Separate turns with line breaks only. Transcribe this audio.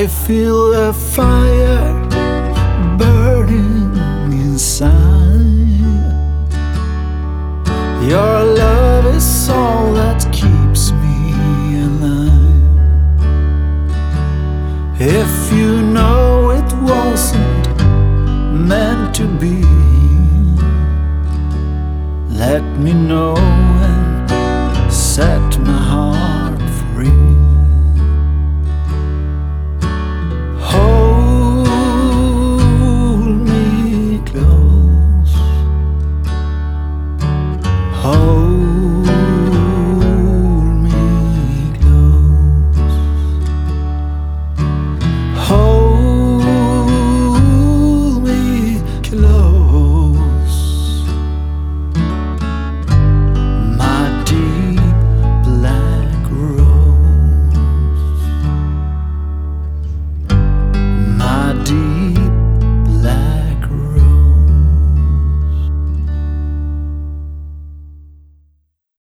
I feel a fire burning inside. Your love is all that keeps me alive. If you know it wasn't meant to be, let me know and set my Oh.